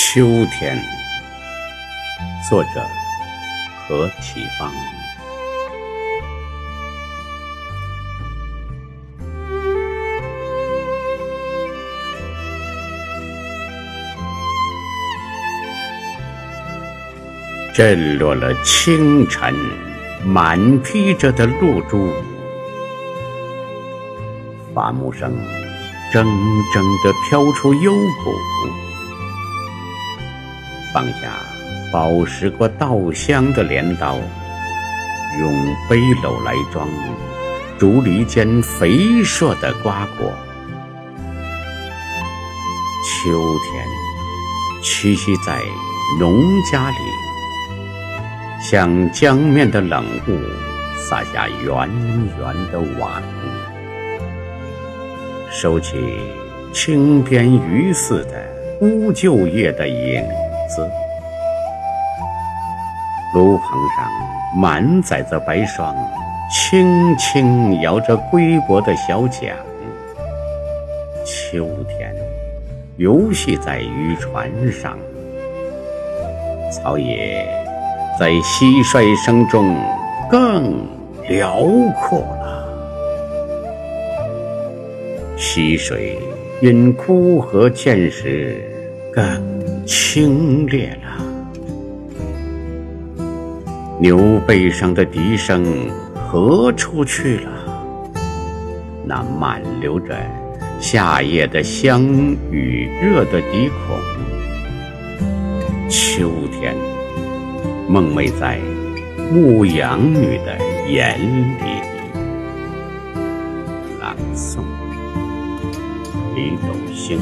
秋天，作者何其芳。震落了清晨满披着的露珠，伐木声铮铮地飘出幽谷。放下饱食过稻香的镰刀，用背篓来装竹篱间肥硕的瓜果。秋天栖息在农家里，向江面的冷雾撒下圆圆的网，收起青边鱼似的乌桕叶的影。子，炉棚上满载着白霜，轻轻摇着龟薄的小桨。秋天游戏在渔船上，草野在蟋蟀声中更辽阔了。溪水因枯涸渐时更。清冽了，牛背上的笛声何处去了？那满流着夏夜的香与热的笛孔，秋天梦寐在牧羊女的眼里。朗诵：李斗星。